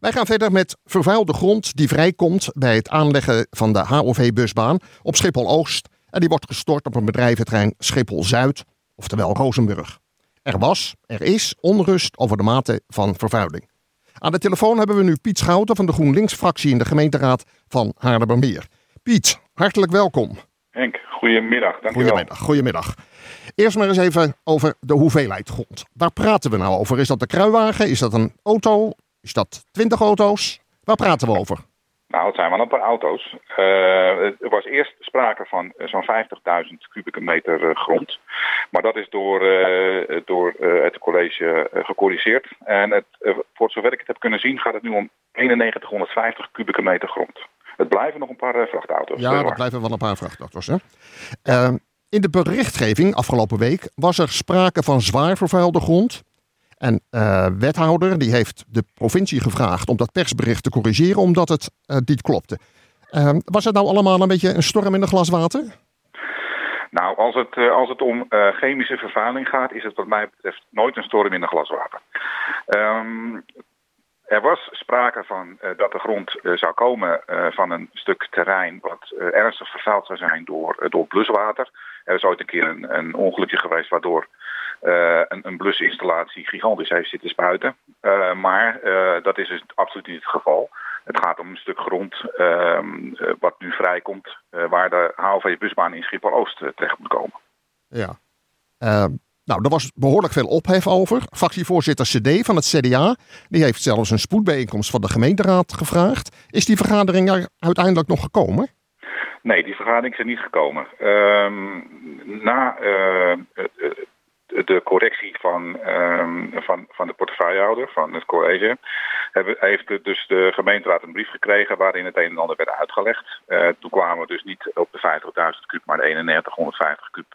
Wij gaan verder met vervuilde grond die vrijkomt bij het aanleggen van de HOV-busbaan op Schiphol-Oost. En die wordt gestort op een bedrijventerrein Schiphol-Zuid, oftewel Rozenburg. Er was, er is onrust over de mate van vervuiling. Aan de telefoon hebben we nu Piet Schouten van de GroenLinks-fractie in de gemeenteraad van Haarlemmermeer. Piet, hartelijk welkom. Henk, goedemiddag. Dank goedemiddag, goedemiddag. Eerst maar eens even over de hoeveelheid grond. Waar praten we nou over? Is dat de kruiwagen? Is dat een auto? Is dat 20 auto's? Waar praten we over? Nou, het zijn wel een paar auto's. Uh, er was eerst sprake van zo'n 50.000 kubieke meter uh, grond. Maar dat is door, door het college gecorrigeerd. En het, voor zover ik het heb kunnen zien gaat het nu om 9150 kubieke meter grond. Het blijven nog een paar vrachtauto's. Ja, dat blijven wel een paar vrachtauto's. Hè? Ehm, in de berichtgeving afgelopen week was er sprake van zwaar vervuilde grond. En uh, wethouder die heeft de provincie gevraagd om dat persbericht te corrigeren omdat het uh, niet klopte. Uh, was het nou allemaal een beetje een storm in een glas water? Nou, als het, uh, als het om chemische vervuiling gaat, is het wat mij betreft nooit een storm in een glas water. Um, er was sprake van uh, dat de grond uh, zou komen uh, van een stuk terrein wat ernstig vervuild zou zijn door, door bluswater. Er is ooit een keer een, een ongelukje geweest waardoor een, een blusinstallatie gigantisch heeft zitten spuiten. maar dat is dus absoluut niet het geval. Het gaat om een stuk grond ehm, wat nu vrijkomt waar de HOV-busbaan in Schiphol-Oost terecht moet komen. Ja. Ehm, nou, er was behoorlijk veel ophef over. Fractievoorzitter CD van het CDA, die heeft zelfs een spoedbijeenkomst van de gemeenteraad gevraagd. Is die vergadering er uiteindelijk nog gekomen? Nee, die vergadering is er niet gekomen. Um, na uh, de correctie van, um, van, van de portefeuillehouder, van het college, heeft dus de gemeenteraad een brief gekregen waarin het een en ander werd uitgelegd. Uh, toen kwamen we dus niet op de 50.000 kub, maar de 3150 kub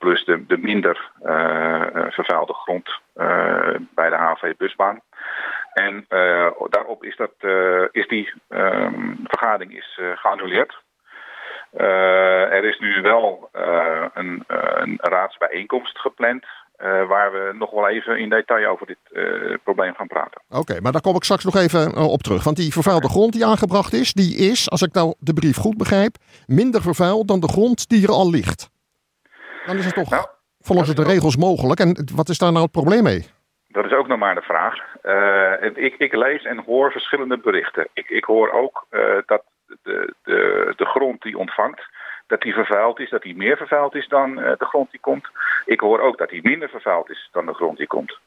plus de, de minder uh, vervuilde grond uh, bij de HV-busbaan. En daarop is, dat, is die um, vergadering is, geannuleerd. er is nu wel een, een raadsbijeenkomst gepland. Uh, waar we nog wel even in detail over dit uh, probleem gaan praten. Oké, okay, maar daar kom ik straks nog even uh, op terug. Want die vervuilde grond die aangebracht is, die is, als ik nou de brief goed begrijp, minder vervuild dan de grond die er al ligt. Dan is het toch nou, volgens de regels mogelijk. En wat is daar nou het probleem mee? Dat is ook nog maar de vraag. ik, ik, lees en hoor verschillende berichten. Ik, ik hoor ook dat de, de, de grond die ontvangt dat die vervuild is, dat die meer vervuild is dan uh, de grond die komt. Ik hoor ook dat die minder vervuild is dan de grond die komt.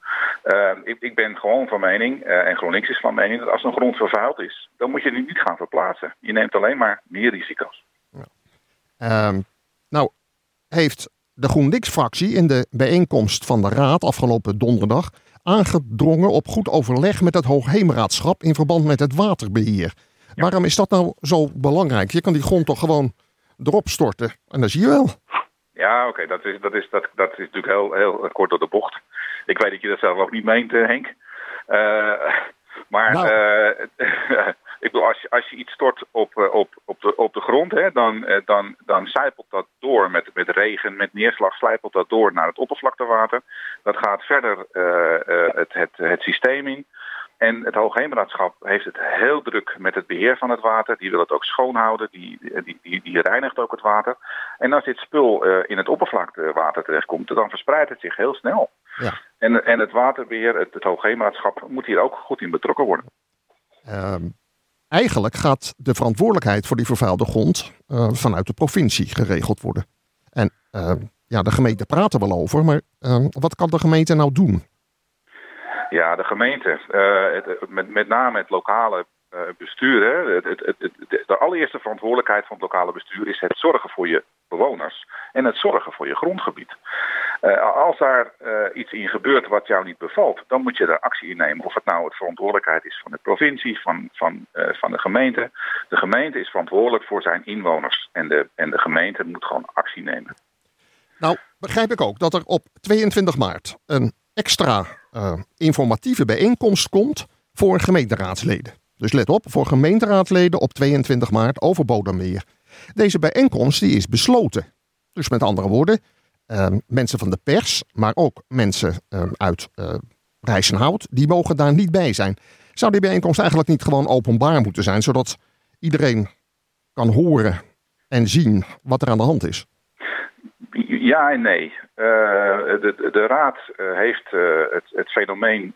Uh, ik, ik, ben gewoon van mening, uh, en GroenLinks is van mening, dat als een grond vervuild is, dan moet je die niet gaan verplaatsen. Je neemt alleen maar meer risico's. Ja. Um, nou, heeft de GroenLinks-fractie in de bijeenkomst van de Raad afgelopen donderdag aangedrongen op goed overleg met het Hoogheemraadschap in verband met het waterbeheer. Ja. Waarom is dat nou zo belangrijk? Je kan die grond toch gewoon erop storten. En dat zie je wel. Ja, oké, dat, is, dat, is, dat, dat is natuurlijk heel, heel kort door de bocht. Ik weet dat je dat zelf ook niet meent, uh, Henk. Uh, maar nou. uh, ik bedoel, als je, als je iets stort op, op, op, de, op de grond, hè, dan, dan, dan zijpelt dat door met, met regen, met neerslag, slijpelt dat door naar het oppervlaktewater. Dat gaat verder het, het, het systeem in. En het Hoogheemraadschap heeft het heel druk met het beheer van het water. Die wil het ook schoonhouden, die, die, die, die reinigt ook het water. En als dit spul uh, in het oppervlaktewater terechtkomt, dan verspreidt het zich heel snel. Ja. En, en het waterbeheer, het, het Hoogheemraadschap, moet hier ook goed in betrokken worden. Um, eigenlijk gaat de verantwoordelijkheid voor die vervuilde grond uh, vanuit de provincie geregeld worden. En uh, ja, de gemeente praat er wel over, maar wat kan de gemeente nou doen? Ja, de gemeente, het, met, met name het lokale bestuur. Hè, het, het, de, de allereerste verantwoordelijkheid van het lokale bestuur is het zorgen voor je bewoners en het zorgen voor je grondgebied. Uh, als daar iets in gebeurt wat jou niet bevalt, dan moet je daar actie in nemen. Of het nou het verantwoordelijkheid is van de provincie, van, van, van de gemeente. De gemeente is verantwoordelijk voor zijn inwoners en de, en de gemeente moet gewoon actie nemen. Nou, begrijp ik ook dat er op 22 maart een extra informatieve bijeenkomst komt voor gemeenteraadsleden. Dus let op, voor gemeenteraadsleden op 22 maart over Bodemmeer. Deze bijeenkomst die is besloten. Dus met andere woorden, mensen van de pers, maar ook mensen uh, uit Rijsenhout, die mogen daar niet bij zijn. Zou die bijeenkomst eigenlijk niet gewoon openbaar moeten zijn, zodat iedereen kan horen en zien wat er aan de hand is? Ja en nee. de, de, Raad heeft het, het fenomeen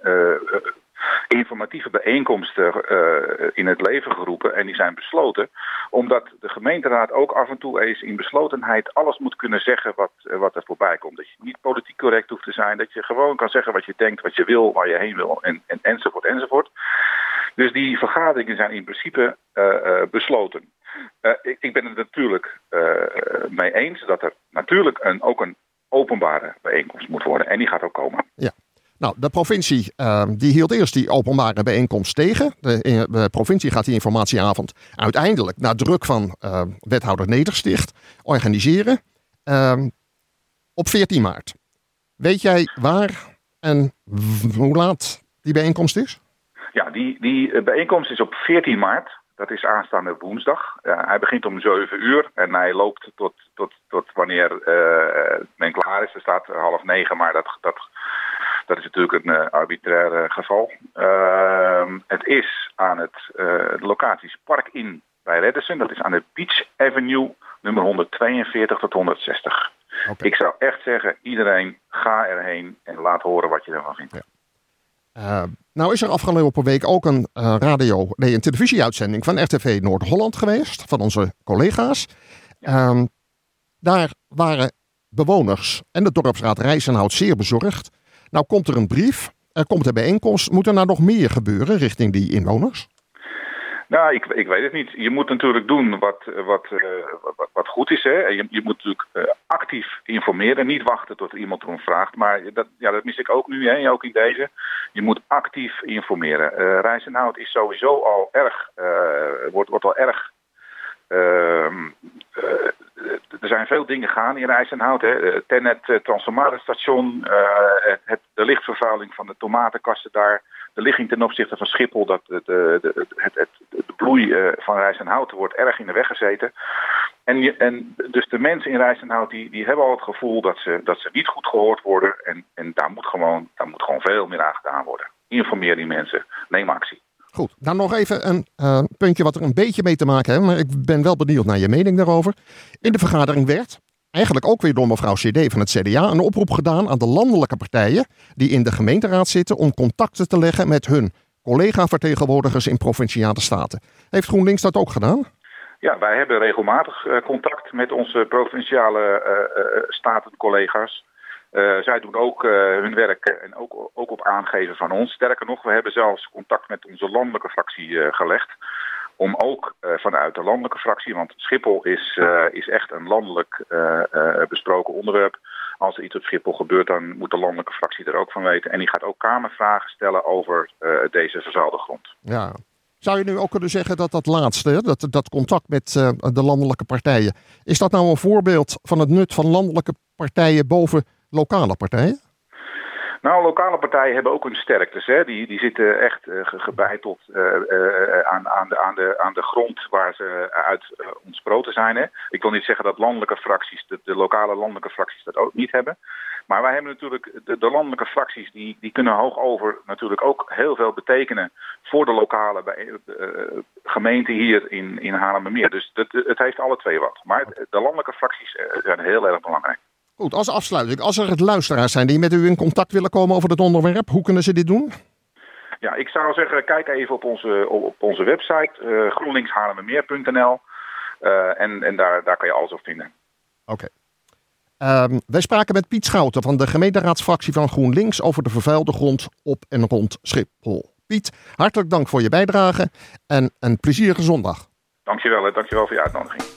informatieve bijeenkomsten uh, in het leven geroepen. En die zijn besloten. Omdat de gemeenteraad ook af en toe eens in beslotenheid alles moet kunnen zeggen wat, uh, wat er voorbij komt. Dat je niet politiek correct hoeft te zijn. Dat je gewoon kan zeggen wat je denkt, wat je wil, waar je heen wil. En, en, enzovoort, enzovoort. Dus die vergaderingen zijn in principe uh, besloten. Ik, ik, ben het natuurlijk mee eens dat er natuurlijk een, ook een openbare bijeenkomst moet worden. En die gaat ook komen. Ja. Nou, de provincie uh, die hield eerst die openbare bijeenkomst tegen. De, eh, de, provincie gaat die informatieavond uiteindelijk, na druk van uh, wethouder Nedersticht, organiseren uh, op 14 maart. Weet jij waar en hoe laat die bijeenkomst is? Ja, die, die eh, bijeenkomst is op 14 maart. Dat is aanstaande woensdag. hij begint om 7 uur en hij loopt tot, tot, tot wanneer men klaar is. Er staat half negen, maar dat, dat dat is natuurlijk een uh, arbitrair uh, geval. Uh, het is aan het, de locaties Park in bij Reddersen. Dat is aan de Beach Avenue nummer 142 tot 160. Okay. Ik zou echt zeggen, iedereen ga erheen en laat horen wat je ervan vindt. Ja. nou is er afgelopen week ook een radio, nee, een televisieuitzending van RTV Noord-Holland geweest, van onze collega's. Ja. Ehm, daar waren bewoners en de dorpsraad Rijsenhout zeer bezorgd nou komt er een brief, er komt een bijeenkomst. Moet er nou nog meer gebeuren richting die inwoners? Nou, ik, ik weet het niet. Je moet natuurlijk doen wat, wat, uh, wat, wat, goed is. Hè? Je, je moet natuurlijk uh, actief informeren. Niet wachten tot iemand erom vraagt. Maar dat, ja, dat mis ik ook nu, hè? ook in deze. Je moet actief informeren. Uh, is sowieso al erg, wordt, wordt al erg ehm, er zijn veel dingen gaan in Rijsenhout. Hè. Tennet uh, transformatorstation, uh, de lichtvervuiling van de tomatenkasten daar, de ligging ten opzichte van Schiphol, dat de, de, het, het, de bloei van Rijsenhout wordt erg in de weg gezeten. En, en dus de mensen in Rijsenhout die, die hebben al het gevoel dat ze, dat ze niet goed gehoord worden. En, en daar, moet gewoon, daar moet gewoon veel meer aan gedaan worden. Informeer die mensen, neem actie. Goed, dan nog even een uh, puntje wat er een beetje mee te maken heeft, maar ik ben wel benieuwd naar je mening daarover. In de vergadering werd, eigenlijk ook weer door mevrouw CD van het CDA, een oproep gedaan aan de landelijke partijen die in de gemeenteraad zitten om contacten te leggen met hun collega-vertegenwoordigers in provinciale staten. Heeft GroenLinks dat ook gedaan? Ja, wij hebben regelmatig uh, contact met onze provinciale uh, statencollega's. Uh, zij doen ook uh, hun werk en ook, ook op aangeven van ons. Sterker nog, we hebben zelfs contact met onze landelijke fractie uh, gelegd. Om ook vanuit de landelijke fractie, want Schiphol is, is echt een landelijk besproken onderwerp. Als er iets op Schiphol gebeurt, dan moet de landelijke fractie er ook van weten. En die gaat ook kamervragen stellen over deze verzuilde grond. Ja, zou je nu ook kunnen zeggen dat dat laatste, dat, dat contact met de landelijke partijen, is dat nou een voorbeeld van het nut van landelijke partijen boven lokale partijen? Nou, lokale partijen hebben ook hun sterktes. Hè. Die, die zitten echt uh, gebeiteld uh, uh, aan, aan, de, aan, de, aan de grond waar ze uit ontsproten zijn. Hè. Ik wil niet zeggen dat landelijke fracties, de, de, lokale landelijke fracties dat ook niet hebben. Maar wij hebben natuurlijk, de, de landelijke fracties die, die kunnen hoogover natuurlijk ook heel veel betekenen voor de lokale bij, gemeente hier in, in Haarlemmermeer. Dus dat, het heeft alle twee wat. Maar de landelijke fracties zijn heel erg belangrijk. Goed, als afsluiting. Als er luisteraars zijn die met u in contact willen komen over dit onderwerp, hoe kunnen ze dit doen? Ja, ik zou zeggen, kijk even op onze, op onze website, uh, groenlinkshaarlemmermeer.nl. Uh, en en daar, daar kan je alles op vinden. Oké. Okay. Um, wij spraken met Piet Schouten van de gemeenteraadsfractie van GroenLinks over de vervuilde grond op en rond Schiphol. Piet, hartelijk dank voor je bijdrage en een plezierige zondag. Dankjewel, dankjewel voor je uitnodiging.